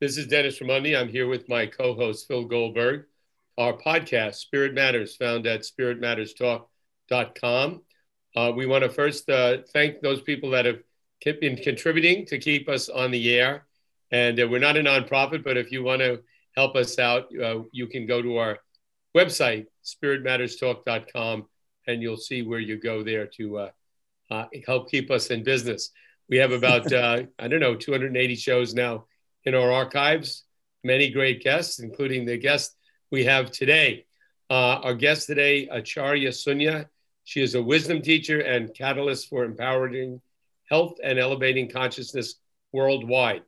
This is Dennis Raimondi. I'm here with my co host, Phil Goldberg. Our podcast, Spirit Matters, found at spiritmatterstalk.com. Uh, we want to first uh, thank those people that have been contributing to keep us on the air. And uh, we're not a nonprofit, but if you want to help us out, uh, you can go to our website, spiritmatterstalk.com, and you'll see where you go there to uh, uh, help keep us in business. We have about, I don't know, 280 shows now in our archives. Many great guests, including the guest we have today. Uh, our guest today, Acharya Shunya. She is a wisdom teacher and catalyst for empowering health and elevating consciousness worldwide.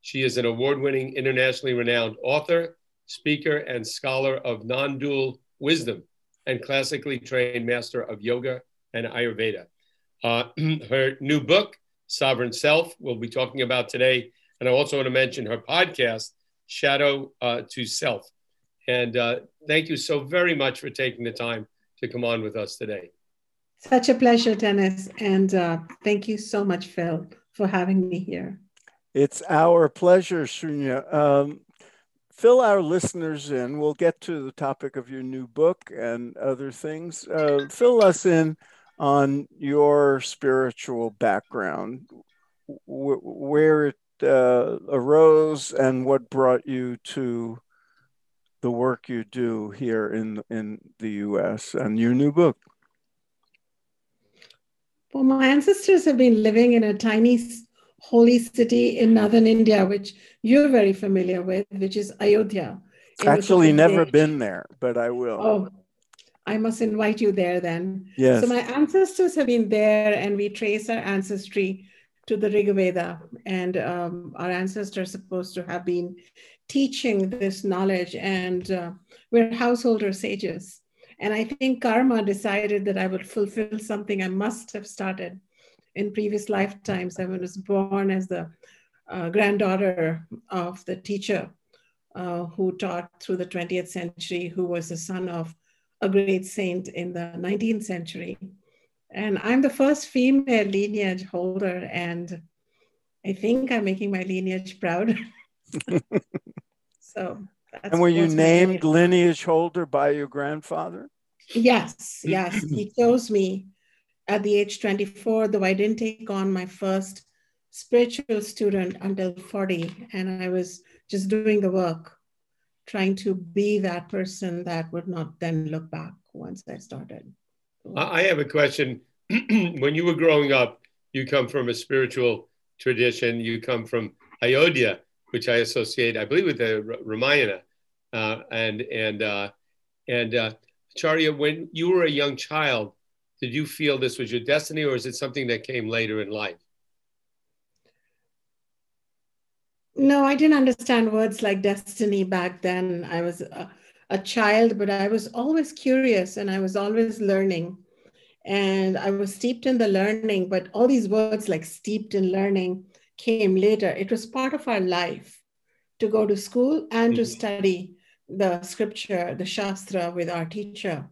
She is an award winning, internationally renowned author, speaker, and scholar of non dual wisdom and classically trained master of yoga and Ayurveda. Uh, her new book, Sovereign Self, we'll be talking about today, and I also want to mention her podcast, Shadow uh, to Self. And uh, thank you so very much for taking the time to come on with us today. Such a pleasure, Dennis. And uh, thank you so much, Phil, for having me here. It's our pleasure, Shunya. Um, fill our listeners in. We'll get to the topic of your new book and other things. Uh, fill us in on your spiritual background, where it uh, arose and what brought you to the work you do here in in the U.S. and your new book. Well, my ancestors have been living in a tiny holy city in northern India, which you're very familiar with, which is Ayodhya. Actually, never been there, but I will. Oh, I must invite you there then. Yes. So my ancestors have been there, and we trace our ancestry to the Rig Veda, and um, our ancestors supposed to have been teaching this knowledge, and uh, we're householder sages. And I think karma decided that I would fulfill something I must have started in previous lifetimes. I was born as the uh, granddaughter of the teacher uh, who taught through the 20th century, who was the son of a great saint in the 19th century. And I'm the first female lineage holder, and I think I'm making my lineage proud. so, and were you named lineage holder by your grandfather? Yes, yes. he chose me at the age 24, though I didn't take on my first spiritual student until 40. And I was just doing the work, trying to be that person that would not then look back once I started. I have a question. when you were growing up, you come from a spiritual tradition. You come from Ayodhya, which I associate, I believe, with the Ramayana. Uh, and and uh, and uh, Charya, when you were a young child, did you feel this was your destiny, or is it something that came later in life? No, I didn't understand words like destiny back then. I was a, a child, but I was always curious and I was always learning and I was steeped in the learning, but all these words like steeped in learning came later. It was part of our life to go to school and mm-hmm. to study the scripture, the Shastra with our teacher.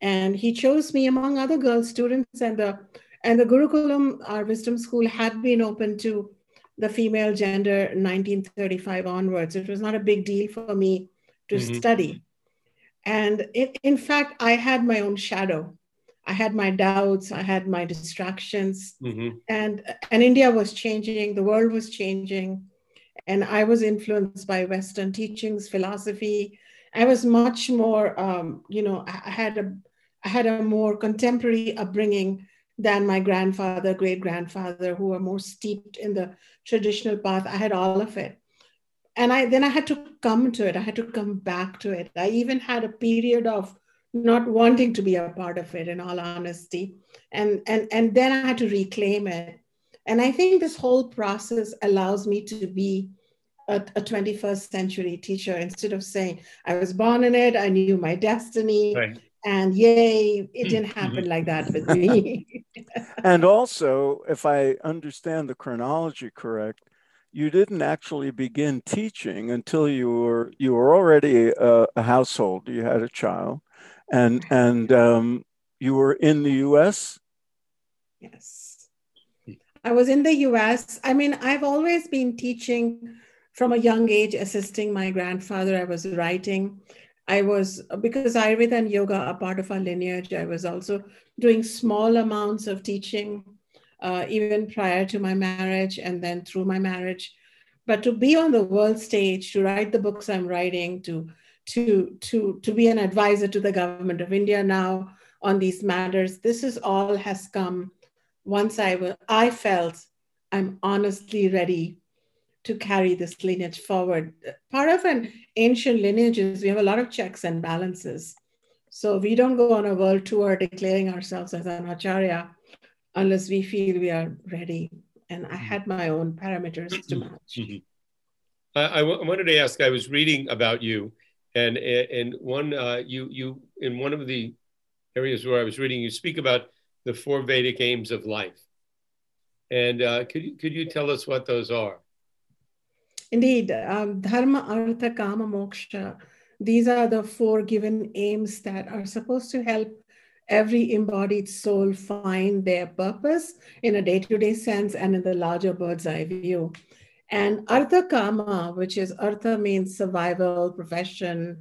And he chose me among other girl students, and the and the Gurukulam, our wisdom school, had been open to the female gender 1935 onwards. It was not a big deal for me to mm-hmm. study. And it, in fact, I had my own shadow. I had my doubts, I had my distractions, mm-hmm. and and India was changing, the world was changing, and I was influenced by Western teachings, philosophy. I was much more, um, you know, I had a I had a more contemporary upbringing than my grandfather, great grandfather, who were more steeped in the traditional path. I had all of it. And I then I had to come to it. I had to come back to it. I even had a period of not wanting to be a part of it in all honesty and and and then i had to reclaim it and i think this whole process allows me to be a, a 21st century teacher instead of saying i was born in it i knew my destiny right. and yay it didn't mm-hmm. happen like that with me and also if i understand the chronology correct you didn't actually begin teaching until you were you were already a, a household you had a child and and um, you were in the U.S. Yes, I was in the U.S. I mean, I've always been teaching from a young age assisting my grandfather. I was writing. I was, because Ayurveda and yoga are part of our lineage, I was also doing small amounts of teaching, uh, even prior to my marriage and then through my marriage. But to be on the world stage, to write the books I'm writing, to to to to be an advisor to the government of India now on these matters, this is all has come once I I felt I'm honestly ready to carry this lineage forward. Part of an ancient lineage is we have a lot of checks and balances. So we don't go on a world tour declaring ourselves as an acharya unless we feel we are ready. And I had my own parameters to mm-hmm. match. Mm-hmm. I, I, w- I wanted to ask. I was reading about you, and and one uh, you you in one of the areas where I was reading, you speak about the four Vedic aims of life. And uh, could you could you tell us what those are? Indeed, um, dharma, artha, kama, moksha. These are the four given aims that are supposed to help every embodied soul find their purpose in a day-to-day sense and in the larger bird's eye view. And artha kama, which is artha means survival, profession,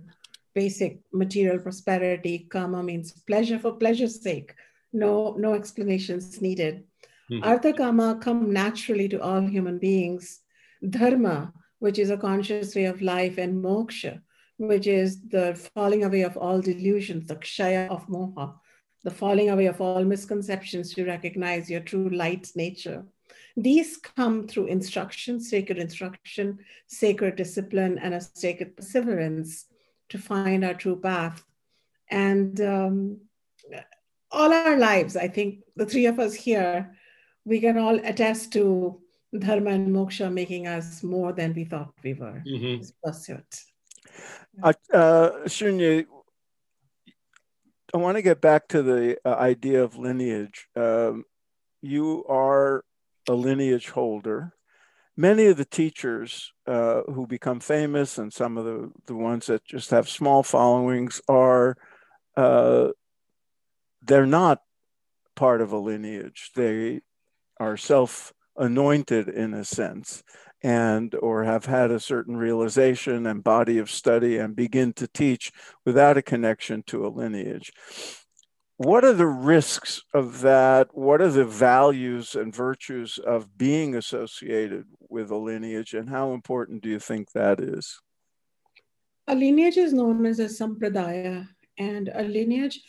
basic material prosperity. Kama means pleasure for pleasure's sake. No, no explanations needed. Mm-hmm. Artha kama come naturally to all human beings. Dharma, which is a conscious way of life, and moksha, which is the falling away of all delusions, the kshaya of moha, the falling away of all misconceptions to recognize your true light nature. These come through instruction, sacred instruction, sacred discipline, and a sacred perseverance to find our true path. And um, all our lives, I think the three of us here, we can all attest to dharma and moksha making us more than we thought we were. Mm-hmm. Pursuit. Uh, uh, Shunya, I want to get back to the uh, idea of lineage. Um, you are a lineage holder. Many of the teachers uh, who become famous and some of the, the ones that just have small followings are, uh, they're not part of a lineage. They are self anointed in a sense and or have had a certain realization and body of study and begin to teach without a connection to a lineage what are the risks of that? What are the values and virtues of being associated with a lineage, and how important do you think that is? A lineage is known as a sampradaya, and a lineage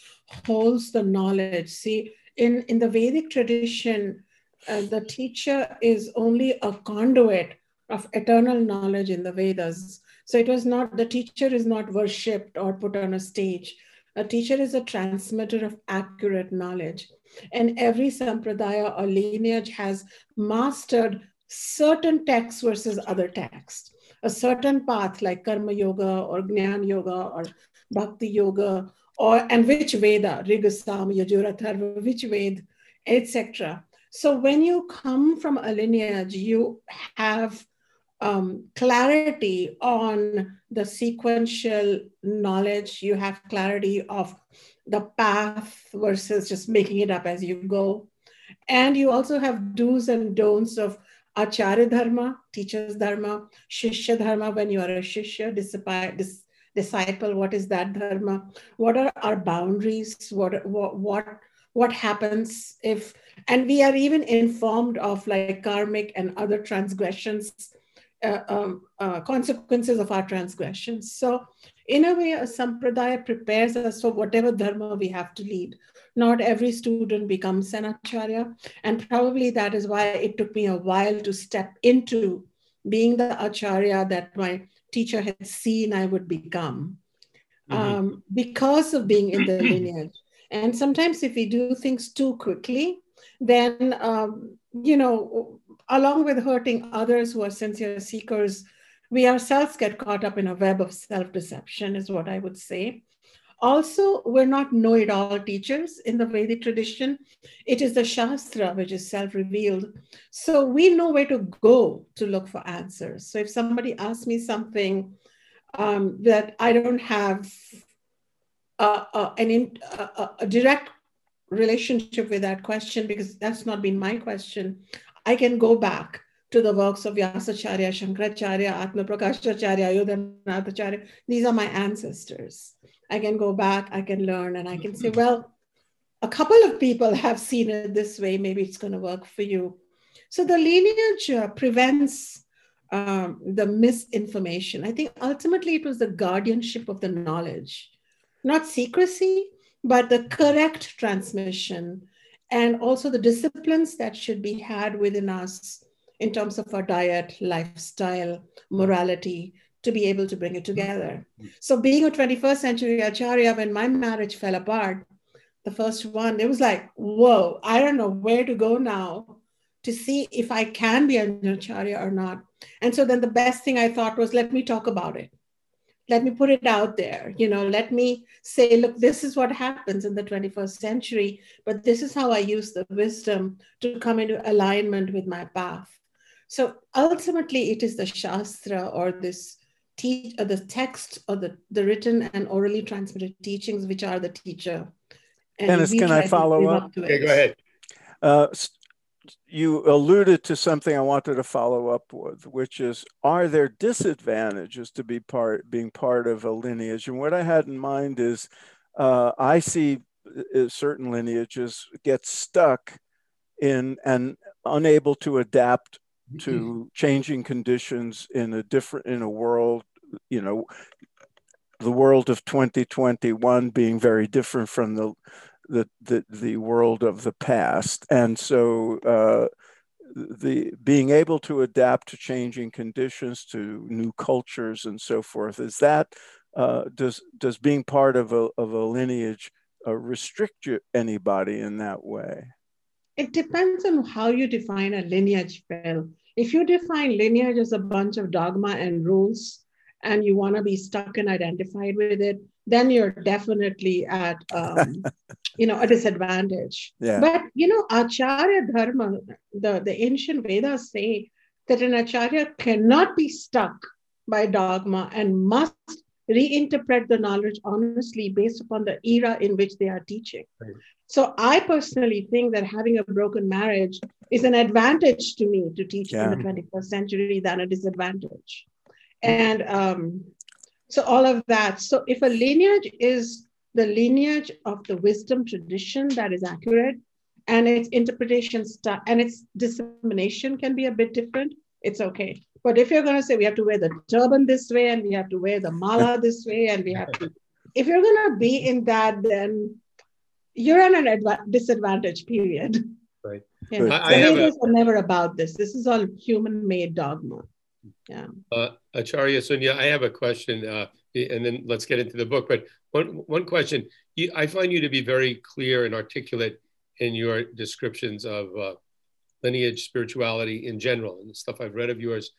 holds the knowledge. See, in, in the Vedic tradition, uh, the teacher is only a conduit of eternal knowledge in the Vedas. So it was not, the teacher is not worshipped or put on a stage a teacher is a transmitter of accurate knowledge. And every sampradaya or lineage has mastered certain texts versus other texts. A certain path like karma yoga or jnana yoga or bhakti yoga or and which Veda, Rigasam, Yajura, which Ved, etc. So when you come from a lineage, you have um, clarity on the sequential knowledge. You have clarity of the path versus just making it up as you go. And you also have do's and don'ts of Acharya Dharma, teacher's Dharma, Shishya Dharma, when you are a Shishya, disciple, what is that Dharma? What are our boundaries? What, what, what, what happens if, and we are even informed of like karmic and other transgressions uh, um, uh, consequences of our transgressions. So, in a way, a sampradaya prepares us for whatever dharma we have to lead. Not every student becomes an acharya, and probably that is why it took me a while to step into being the acharya that my teacher had seen I would become, mm-hmm. um, because of being in the lineage. And sometimes, if we do things too quickly, then um, you know along with hurting others who are sincere seekers, we ourselves get caught up in a web of self deception, is what I would say. Also, we're not know it all teachers in the Vedic tradition. It is the Shastra which is self revealed. So we know where to go to look for answers. So if somebody asks me something um, that I don't have uh, uh, an in, uh, a direct relationship with that question because that's not been my question I can go back to the works of Vyasacharya, Shankaracharya, Atma Prakashacharya, Ayodhyanatacharya. These are my ancestors. I can go back, I can learn, and I can say, well, a couple of people have seen it this way. Maybe it's going to work for you. So the lineage uh, prevents um, the misinformation. I think ultimately it was the guardianship of the knowledge, not secrecy, but the correct transmission and also the disciplines that should be had within us in terms of our diet, lifestyle, morality, to be able to bring it together. So, being a 21st century acharya, when my marriage fell apart, the first one, it was like, whoa, I don't know where to go now to see if I can be an acharya or not. And so then the best thing I thought was, let me talk about it. Let me put it out there. You know, let me say, look, this is what happens in the 21st century, but this is how I use the wisdom to come into alignment with my path. So ultimately, it is the Shastra or this teach or the text or the, the written and orally transmitted teachings which are the teacher. And Dennis, can I follow up? up okay, go ahead. Uh, you alluded to something I wanted to follow up with, which is are there disadvantages to be part being part of a lineage? And what I had in mind is uh, I see uh, certain lineages get stuck in and unable to adapt to mm-hmm. changing conditions in a different in a world you know the world of 2021 being very different from the the the, the world of the past and so uh, the being able to adapt to changing conditions to new cultures and so forth is that uh, does does being part of a, of a lineage uh, restrict you, anybody in that way it depends on how you define a lineage Phil. If you define lineage as a bunch of dogma and rules, and you want to be stuck and identified with it, then you're definitely at um, you know a disadvantage. Yeah. But you know, Acharya Dharma, the, the ancient Vedas say that an Acharya cannot be stuck by dogma and must reinterpret the knowledge honestly based upon the era in which they are teaching. Right. So I personally think that having a broken marriage is an advantage to me to teach yeah. in the 21st century than a disadvantage. And um, so all of that. So if a lineage is the lineage of the wisdom tradition that is accurate and its interpretation st- and its dissemination can be a bit different, it's okay. But if you're going to say we have to wear the turban this way and we have to wear the mala this way and we have to, if you're going to be in that, then you're in an adva- disadvantage period. Right. Yeah. I, I have a, are never about this. This is all human-made dogma. Yeah. Uh, Acharya Shunya, I have a question, uh, and then let's get into the book. But one one question: you, I find you to be very clear and articulate in your descriptions of uh, lineage spirituality in general and the stuff I've read of yours.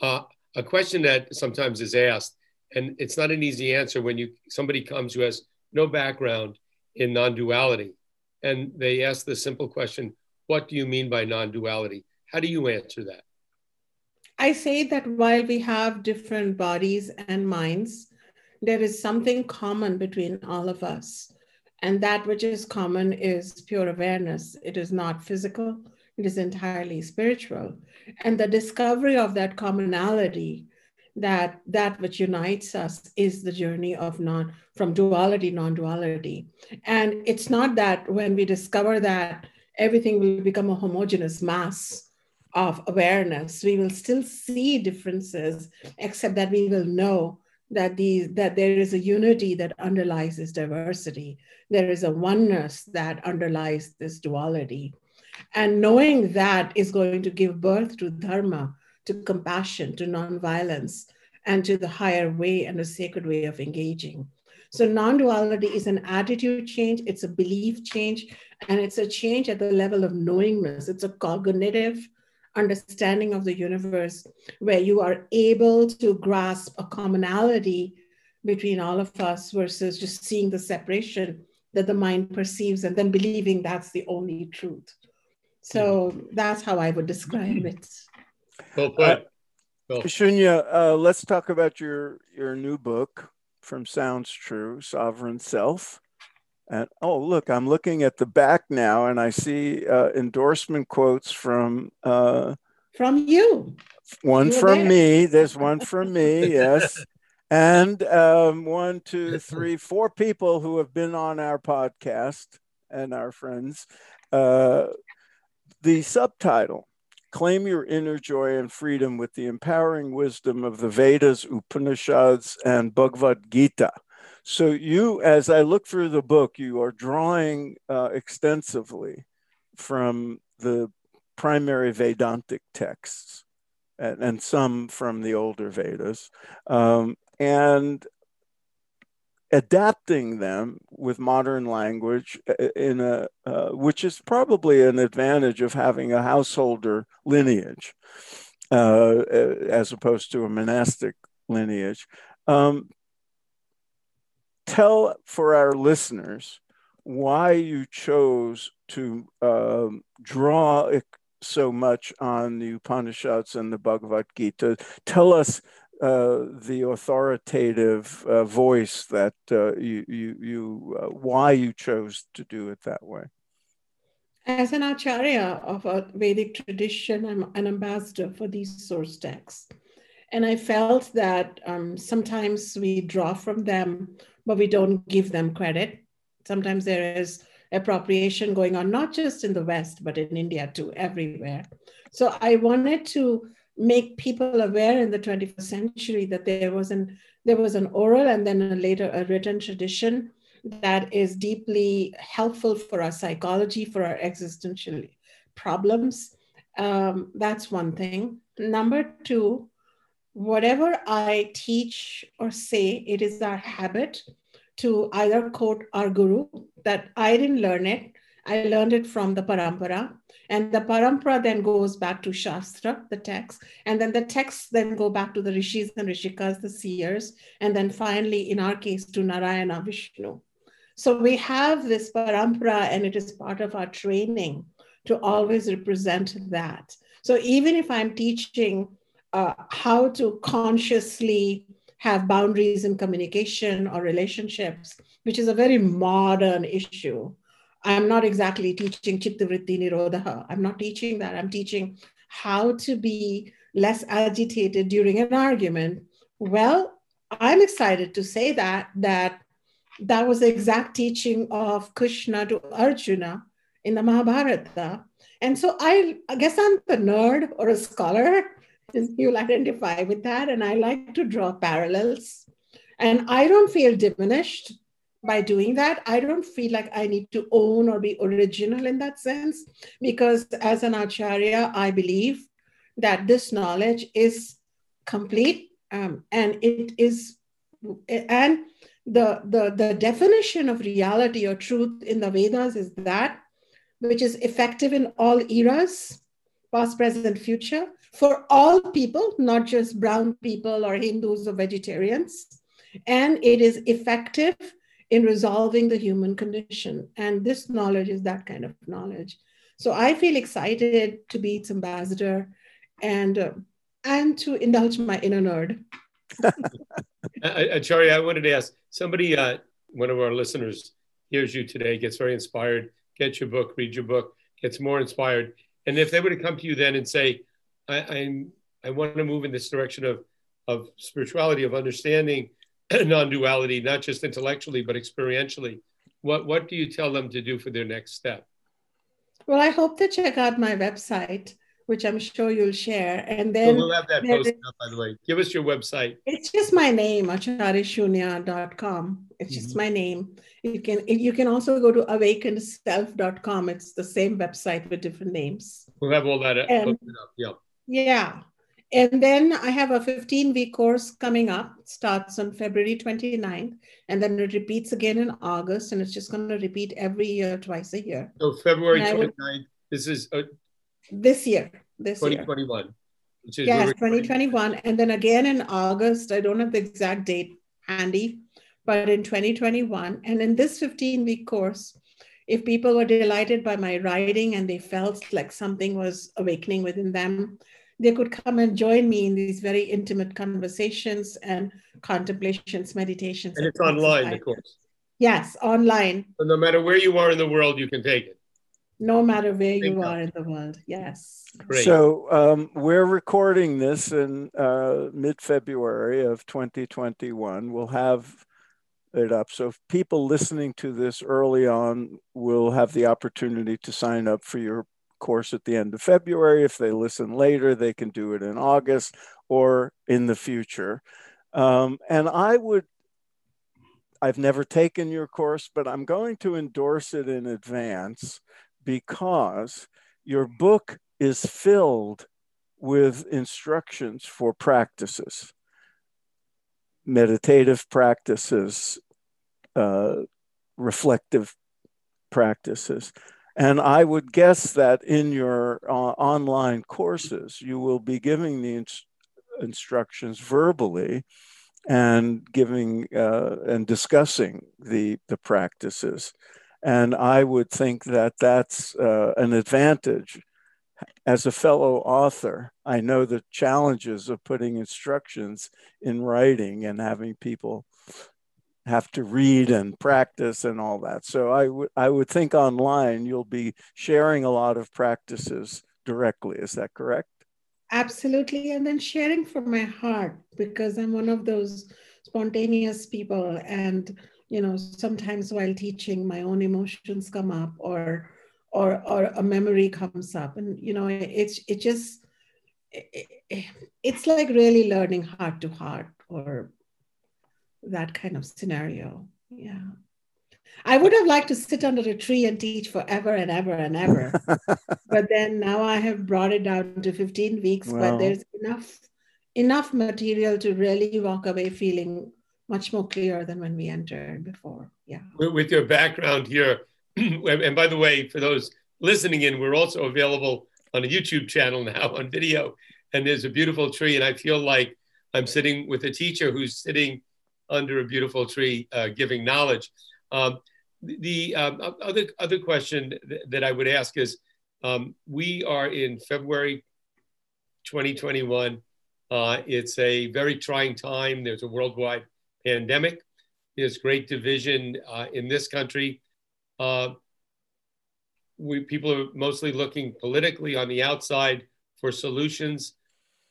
Uh, a question that sometimes is asked, and it's not an easy answer when you somebody comes who has no background in non-duality, and they ask the simple question, "What do you mean by non-duality?" How do you answer that? I say that while we have different bodies and minds, there is something common between all of us. And that which is common is pure awareness. It is not physical, it is entirely spiritual. And the discovery of that commonality, that that which unites us is the journey of non from duality, non-duality. And it's not that when we discover that everything will become a homogeneous mass of awareness, we will still see differences, except that we will know that these that there is a unity that underlies this diversity. There is a oneness that underlies this duality. And knowing that is going to give birth to dharma, to compassion, to nonviolence, and to the higher way and the sacred way of engaging. So, non duality is an attitude change, it's a belief change, and it's a change at the level of knowingness. It's a cognitive understanding of the universe where you are able to grasp a commonality between all of us versus just seeing the separation that the mind perceives and then believing that's the only truth. So that's how I would describe it. Well put. Uh, well. Shunya, uh, let's talk about your your new book from Sounds True, Sovereign Self. And oh, look, I'm looking at the back now and I see uh, endorsement quotes from uh, From you. One you from me. There's one from me, yes. And um, one, two, three, four people who have been on our podcast and our friends. Uh, the subtitle Claim Your Inner Joy and Freedom with the Empowering Wisdom of the Vedas, Upanishads, and Bhagavad Gita. So, you, as I look through the book, you are drawing uh, extensively from the primary Vedantic texts and, and some from the older Vedas. Um, and adapting them with modern language uh, in a uh, which is probably an advantage of having a householder lineage uh, as opposed to a monastic lineage um, tell for our listeners why you chose to um, draw so much on the Upanishads and the Bhagavad Gita. Tell us uh, the authoritative uh, voice that uh, you you, you uh, why you chose to do it that way. As an acharya of a Vedic tradition, I'm an ambassador for these source texts. And I felt that um, sometimes we draw from them, but we don't give them credit. Sometimes there is appropriation going on, not just in the West, but in India too, everywhere. So I wanted to make people aware in the 21st century that there was an there was an oral and then a later a written tradition that is deeply helpful for our psychology, for our existential problems. Um, that's one thing. Number two, whatever I teach or say, it is our habit to either quote our guru that I didn't learn it, I learned it from the parampara. And the parampara then goes back to Shastra, the text. And then the texts then go back to the rishis and rishikas, the seers. And then finally, in our case, to Narayana Vishnu. So we have this parampara, and it is part of our training to always represent that. So even if I'm teaching uh, how to consciously have boundaries in communication or relationships, which is a very modern issue, I'm not exactly teaching Chittavritti Nirodha. I'm not teaching that. I'm teaching how to be less agitated during an argument. Well, I'm excited to say that that that was the exact teaching of Krishna to Arjuna in the Mahabharata. And so I, I guess I'm the nerd or a scholar. You'll identify with that. And I like to draw parallels. And I don't feel diminished by doing that, I don't feel like I need to own or be original in that sense, because as an acharya, I believe that this knowledge is complete um, and it is, and the, the, the definition of reality or truth in the Vedas is that which is effective in all eras, past, present, future, for all people, not just brown people or Hindus or vegetarians. And it is effective in resolving the human condition. And this knowledge is that kind of knowledge. So I feel excited to be its ambassador and uh, and to indulge my inner nerd. Acharya, I wanted to ask somebody, uh, one of our listeners hears you today, gets very inspired, gets your book, read your book, gets more inspired. And if they were to come to you then and say, I, I'm, I want to move in this direction of, of spirituality, of understanding non-duality, not just intellectually but experientially. What what do you tell them to do for their next step? Well, I hope they check out my website, which I'm sure you'll share, and then we'll have that posted up. By the way, give us your website. It's just my name, acharyashunya.com. It's just mm-hmm. my name. You can you can also go to awakenedself.com. It's the same website with different names. We'll have all that and, up. Yep. Yeah. And then I have a 15 week course coming up, starts on February 29th, and then it repeats again in August, and it's just going to repeat every year, twice a year. So February 29th, will, this is uh, this year, this 2021. Year. Which is yes, 2021. And then again in August, I don't have the exact date handy, but in 2021. And in this 15 week course, if people were delighted by my writing and they felt like something was awakening within them, they could come and join me in these very intimate conversations and contemplations, meditations. And it's online, of course. Yes, online. So no matter where you are in the world, you can take it. no matter where you are in the world. Yes. Great. So um, we're recording this in uh, mid-February of 2021. We'll have it up. So if people listening to this early on will have the opportunity to sign up for your course at the end of February. If they listen later, they can do it in August or in the future. Um, and I would I've never taken your course, but I'm going to endorse it in advance because your book is filled with instructions for practices, meditative practices, uh, reflective practices. And I would guess that in your uh, online courses, you will be giving the ins- instructions verbally and giving uh, and discussing the the practices. And i would think that that's uh, an advantage. As a fellow author i know the challenges of putting instructions in writing and having people have to read and practice and all that so i would i would think online you'll be sharing a lot of practices directly is that correct Absolutely. And then sharing from my heart because I'm one of those spontaneous people. And, you know, sometimes while teaching, my own emotions come up or, or, or a memory comes up. And, you know, it's, it just, it's like really learning heart to heart or that kind of scenario. Yeah. I would have liked to sit under a tree and teach forever and ever and ever. but then now I have brought it down to 15 weeks, well, but there's enough enough material to really walk away feeling much more clear than when we entered before. Yeah. With your background here, and by the way, for those listening in, we're also available on a YouTube channel now on video. And there's a beautiful tree, and I feel like I'm sitting with a teacher who's sitting under a beautiful tree, uh, giving knowledge. Um, the um, other other question th- that I would ask is, um, we are in February 2021. Uh, it's a very trying time. There's a worldwide pandemic. There's great division uh, in this country. Uh, we people are mostly looking politically on the outside for solutions.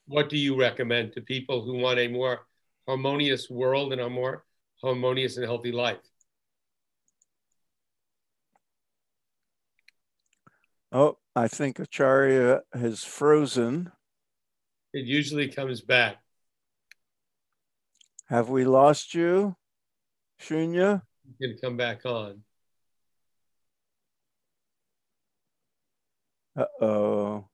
What do you recommend to people who want a more harmonious world and a more harmonious and healthy life? Oh, I think Acharya has frozen. It usually comes back. Have we lost you, Shunya? You can come back on. Uh oh.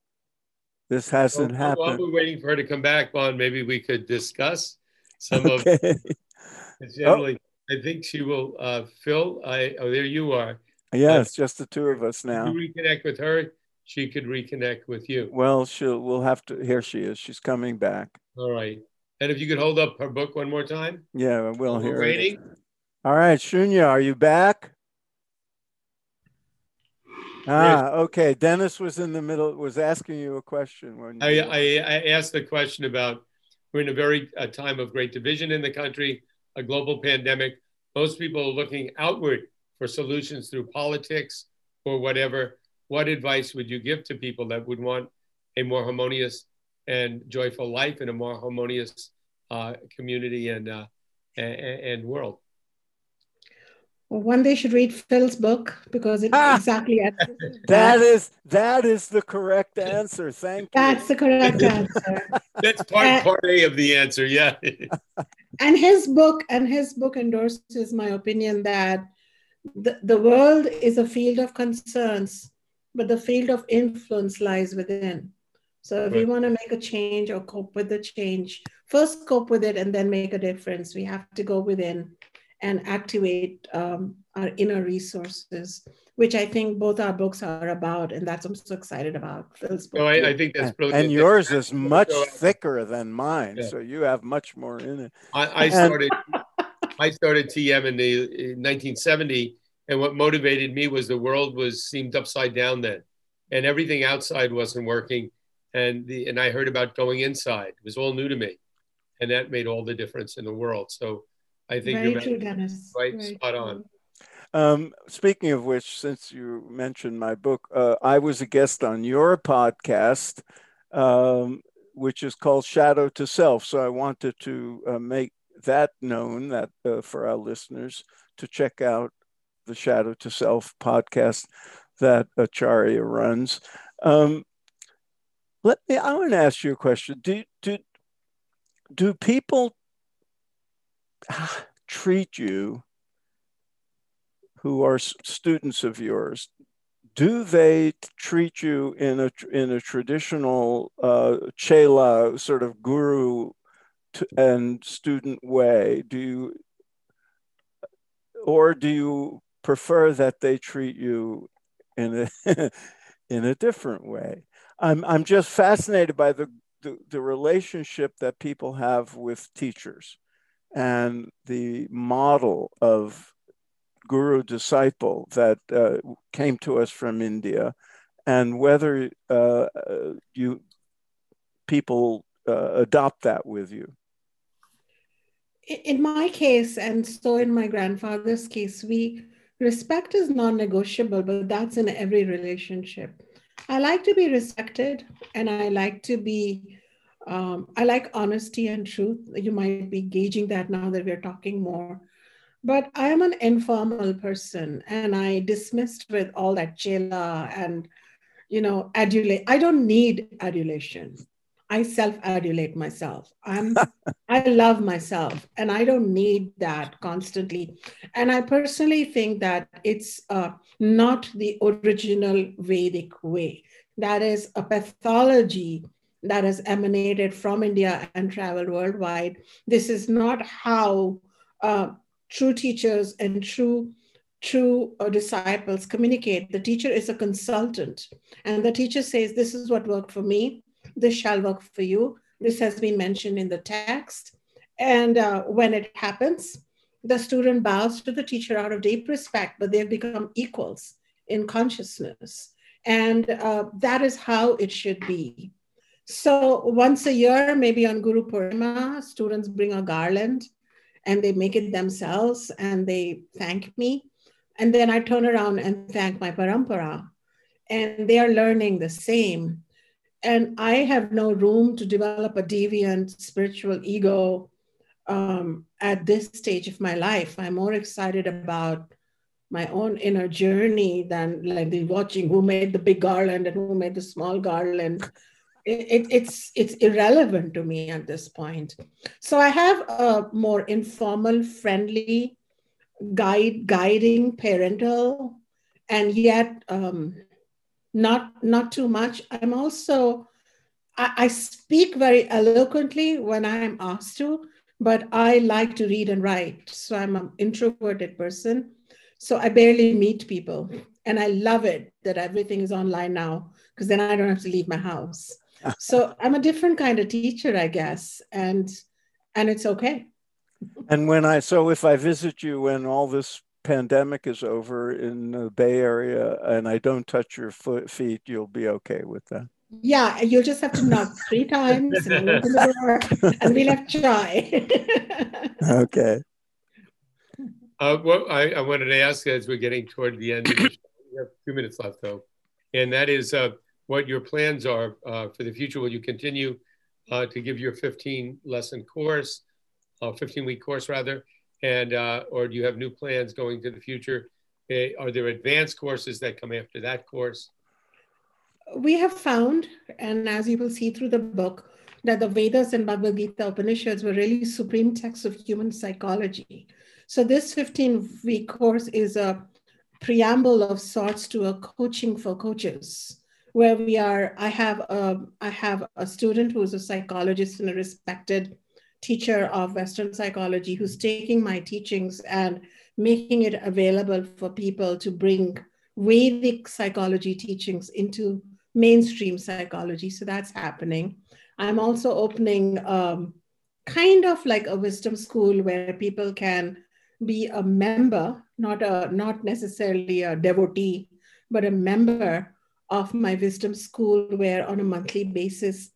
This hasn't well, happened. While we're waiting for her to come back on, maybe we could discuss some okay. of. Generally, oh. I think she will. Uh, Phil, I oh there you are. Yeah, it's just the two of us now. You reconnect with her, she could reconnect with you. Well, she'll we'll have to here she is. She's coming back. All right. And if you could hold up her book one more time. Yeah, we'll hear waiting. All right, Shunya, are you back? Ah, okay. Dennis was in the middle, was asking you a question. When I, I, I, asked the question about we're in a very a time of great division in the country, a global pandemic. Most people are looking outward for solutions through politics or whatever, what advice would you give to people that would want a more harmonious and joyful life in a more harmonious uh, community and, uh, and, and world? Well, one day should read Phil's book because it ah, exactly that is that is the correct answer. Thank That's you. That's the correct answer. That's part and, part A of the answer. Yeah. and his book and his book endorses my opinion that the, the world is a field of concerns, but the field of influence lies within. So if right. we want to make a change or cope with the change, first cope with it and then make a difference. We have to go within and activate um, our inner resources, which I think both our books are about, and that's what I'm so excited about. Phil's book. No, I, I, think that's brilliant. And yours is much thicker than mine, yeah. so you have much more in it. I, I started. I started TM in the in 1970, and what motivated me was the world was seemed upside down then, and everything outside wasn't working, and the and I heard about going inside. It was all new to me, and that made all the difference in the world. So, I think Very you're true, Dennis. right, Very spot on. Um, speaking of which, since you mentioned my book, uh, I was a guest on your podcast, um, which is called Shadow to Self. So I wanted to uh, make that known that uh, for our listeners to check out the Shadow to Self podcast that Acharya runs. Um, let me. I want to ask you a question. Do do do people treat you who are students of yours? Do they treat you in a in a traditional uh, chela sort of guru and student way? Do you or do you prefer that they treat you in a in a different way? I'm I'm just fascinated by the, the, the relationship that people have with teachers and the model of guru disciple that uh, came to us from India, and whether uh, you people uh, adopt that with you in my case, and so in my grandfather's case, we respect is non-negotiable, but that's in every relationship. I like to be respected, and I like to be. Um, I like honesty and truth. You might be gauging that now that we're talking more. But I am an informal person, and I dismissed with all that chela and, you know, adulate. I don't need adulation. I self adulate myself. I'm I love myself and I don't need that constantly. And I personally think that it's uh, not the original Vedic way. That is a pathology that has emanated from India and traveled worldwide. This is not how uh, true teachers and true true uh, disciples communicate. The teacher is a consultant, and the teacher says, "This is what worked for me this shall work for you. This has been mentioned in the text. And uh, when it happens, the student bows to the teacher out of deep respect, but they've become equals in consciousness. And uh, that is how it should be. So once a year, maybe on Guru Purnima, students bring a garland and they make it themselves and they thank me. And then I turn around and thank my parampara. And they are learning the same and I have no room to develop a deviant spiritual ego um, at this stage of my life. I'm more excited about my own inner journey than like the watching who made the big garland and who made the small garland. It, it, it's it's irrelevant to me at this point. So I have a more informal, friendly, guide guiding parental, and yet um, not not too much. I'm also I, I speak very eloquently when I'm asked to, but I like to read and write. So I'm an introverted person. So I barely meet people. And I love it that everything is online now because then I don't have to leave my house. So I'm a different kind of teacher, I guess. And and it's okay. and when I so if I visit you when all this pandemic is over in the Bay Area and I don't touch your foot, feet, you'll be okay with that. Yeah, you'll just have to knock three times and, and we'll have chai. okay. Uh, well, I, I, wanted to ask as we're getting toward the end, we have two minutes left though, and that is uh, what your plans are uh, for the future. Will you continue uh, to give your 15 lesson course, 15 uh, week course rather, and uh, or do you have new plans going to the future? Eh, are there advanced courses that come after that course? We have found, and as you will see through the book, that the Vedas and Bhagavad Gita Upanishads were really supreme texts of human psychology. So this 15 week course is a preamble of sorts to a coaching for coaches where we are i have a i have a student who's a psychologist and a respected teacher of Western psychology who's taking my teachings and making it available for people to bring Vedic psychology teachings into mainstream psychology. So that's happening. I'm also opening um, kind of like a wisdom school where people can be a member, not a not necessarily a devotee, but a member of my wisdom school where on a monthly basis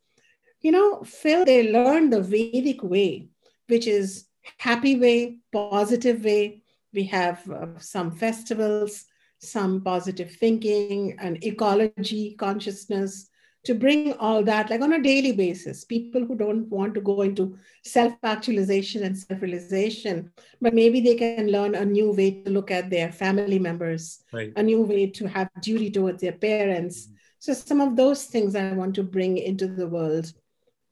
you know, Phil, they learn the Vedic way, which is happy way, positive way, We have uh, some festivals, some positive thinking and ecology consciousness to bring all that like on a daily basis people who don't want to go into self-actualization and self-realization but maybe they can learn a new way to look at their family members right. a new way to have duty towards their parents mm-hmm. so some of those things i want to bring into the world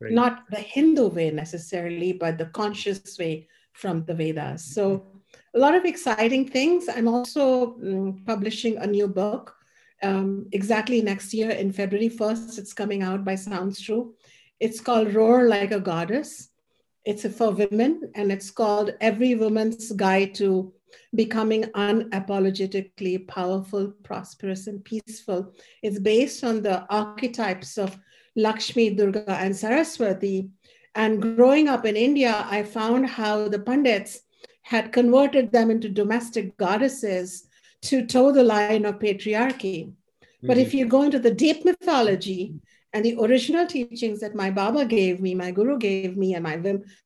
right. not the hindu way necessarily but the conscious way from the vedas so a lot of exciting things i'm also um, publishing a new book um, exactly next year in February 1st. It's coming out by Sounds True. It's called Roar Like a Goddess. It's for women, and it's called Every Woman's Guide to Becoming Unapologetically Powerful, Prosperous, and Peaceful. It's based on the archetypes of Lakshmi, Durga, and Saraswati. And growing up in India, I found how the Pandits had converted them into domestic goddesses to toe the line of patriarchy. Mm-hmm. But if mm-hmm. you go into the deep mythology and the original teachings that my Baba gave me, my Guru gave me, and my,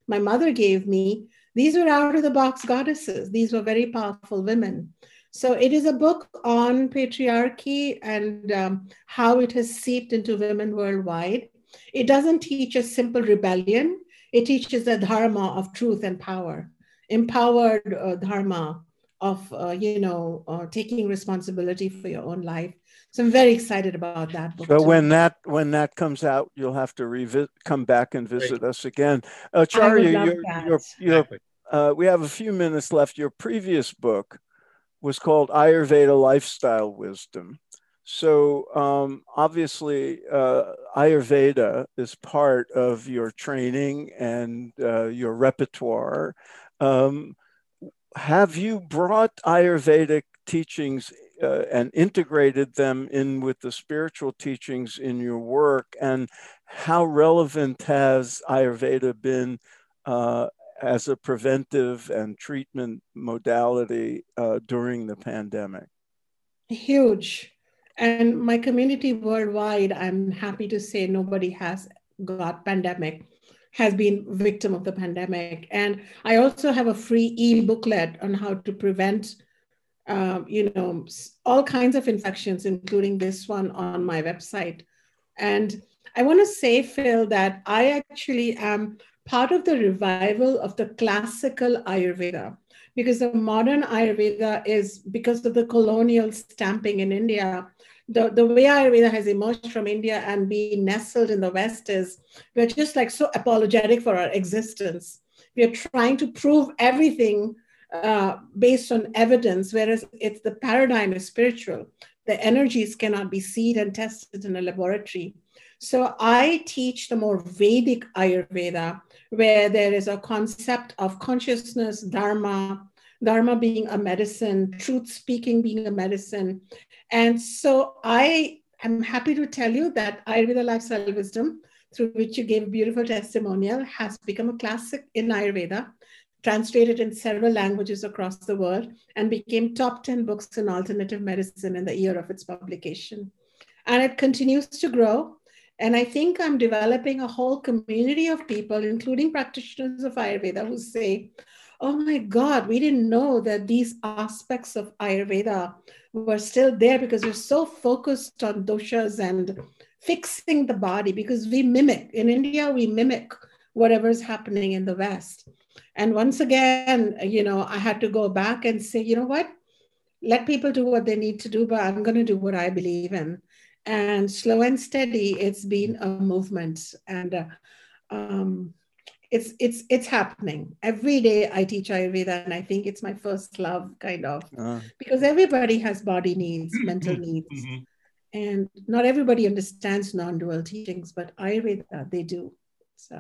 my mother gave me, these were out of the box goddesses. These were very powerful women. So it is a book on patriarchy and um, how it has seeped into women worldwide. It doesn't teach a simple rebellion. It teaches the dharma of truth and power, empowered uh, dharma of uh, you know uh, taking responsibility for your own life. So i'm very excited about that book so too. when that when that comes out you'll have to revisit come back and visit Great. us again. Uh charya uh, we have a few minutes left. Your previous book was called ayurveda lifestyle wisdom. So um, obviously uh, ayurveda is part of your training and uh, your repertoire. Um, have you brought Ayurvedic teachings uh, and integrated them in with the spiritual teachings in your work? And how relevant has Ayurveda been uh, as a preventive and treatment modality uh, during the pandemic? Huge. And my community worldwide, I'm happy to say nobody has got pandemic has been victim of the pandemic. And I also have a free e-booklet on how to prevent, uh, you know, all kinds of infections, including this one on my website. And I want to say, Phil, that I actually am part of the revival of the classical Ayurveda because the modern Ayurveda is because of the colonial stamping in India the, the way Ayurveda has emerged from India and being nestled in the West is we're just like so apologetic for our existence. We're trying to prove everything uh, based on evidence, whereas it's the paradigm is spiritual. The energies cannot be seen and tested in a laboratory. So I teach the more Vedic Ayurveda, where there is a concept of consciousness, dharma, dharma being a medicine, truth speaking being a medicine, and so I am happy to tell you that Ayurveda Lifestyle Wisdom, through which you gave a beautiful testimonial, has become a classic in Ayurveda, translated in several languages across the world, and became top 10 books in alternative medicine in the year of its publication. And it continues to grow. And I think I'm developing a whole community of people, including practitioners of Ayurveda, who say, oh my God, we didn't know that these aspects of Ayurveda were still there because we're so focused on doshas and fixing the body because we mimic. In India, we mimic whatever's happening in the West. And once again, you know, I had to go back and say, you know what? Let people do what they need to do, but I'm going to do what I believe in. And slow and steady, it's been a movement. And uh, um, it's it's it's happening. Every day i teach ayurveda and i think it's my first love kind of. Uh, because everybody has body needs mental needs. Mm-hmm. and not everybody understands non-dual teachings but ayurveda they do. So.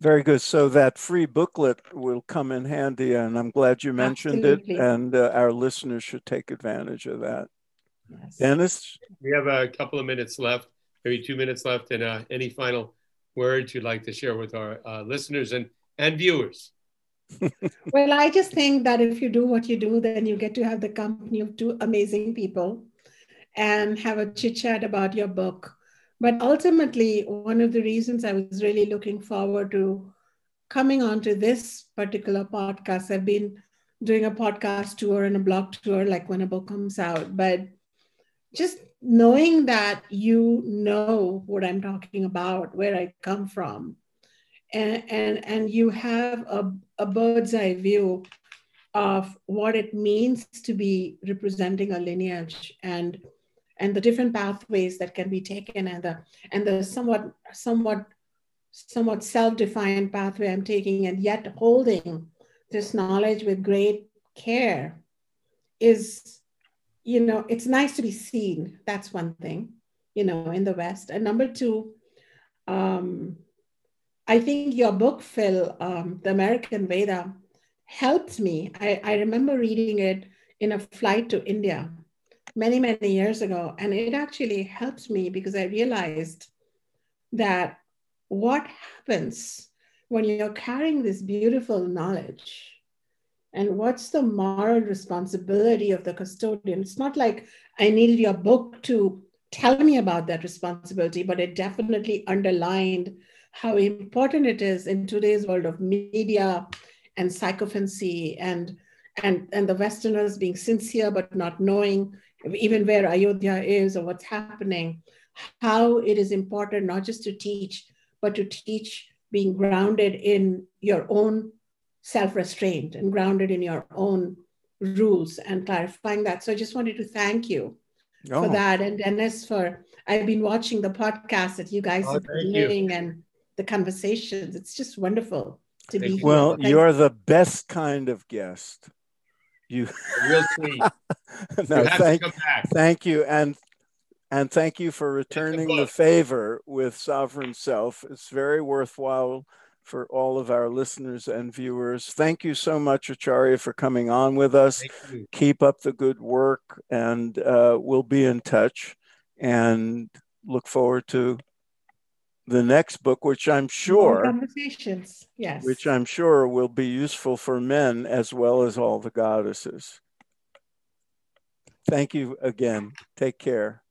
Very good. So that free booklet will come in handy and i'm glad you mentioned Absolutely. it and uh, our listeners should take advantage of that. Yes. dennis? We have a couple of minutes left maybe two minutes left and uh, any final words you'd like to share with our uh, listeners and, and viewers? well, I just think that if you do what you do, then you get to have the company of two amazing people and have a chit chat about your book. But ultimately, one of the reasons I was really looking forward to coming onto this particular podcast I've been doing a podcast tour and a blog tour, like when a book comes out, but just knowing that you know what I'm talking about, where I come from, and and, and you have a, a bird's eye view of what it means to be representing a lineage and and the different pathways that can be taken and the and the somewhat somewhat somewhat self-defined pathway I'm taking and yet holding this knowledge with great care is you know it's nice to be seen that's one thing you know in the west and number two um, i think your book phil um, the american veda helped me. I, I remember reading it in a flight to India many, many years ago. And it actually helped me because I realized that what happens when you're carrying this beautiful knowledge and what's the moral responsibility of the custodian? It's not like I needed your book to tell me about that responsibility, but it definitely underlined how important it is in today's world of media and sycophancy and and and the Westerners being sincere but not knowing even where Ayodhya is or what's happening, how it is important not just to teach, but to teach being grounded in your own self-restraint and grounded in your own rules and clarifying that. So I just wanted to thank you oh. for that. And Dennis for I've been watching the podcast that you guys oh, are doing and the conversations. It's just wonderful to be well you're the best kind of guest. You real sweet no, you thank, thank you. And and thank you for returning the favor with sovereign self. It's very worthwhile for all of our listeners and viewers thank you so much acharya for coming on with us keep up the good work and uh, we'll be in touch and look forward to the next book, which I'm sure conversations, yes, which I'm sure will be useful for men as well as all the goddesses. Thank you again. Take care.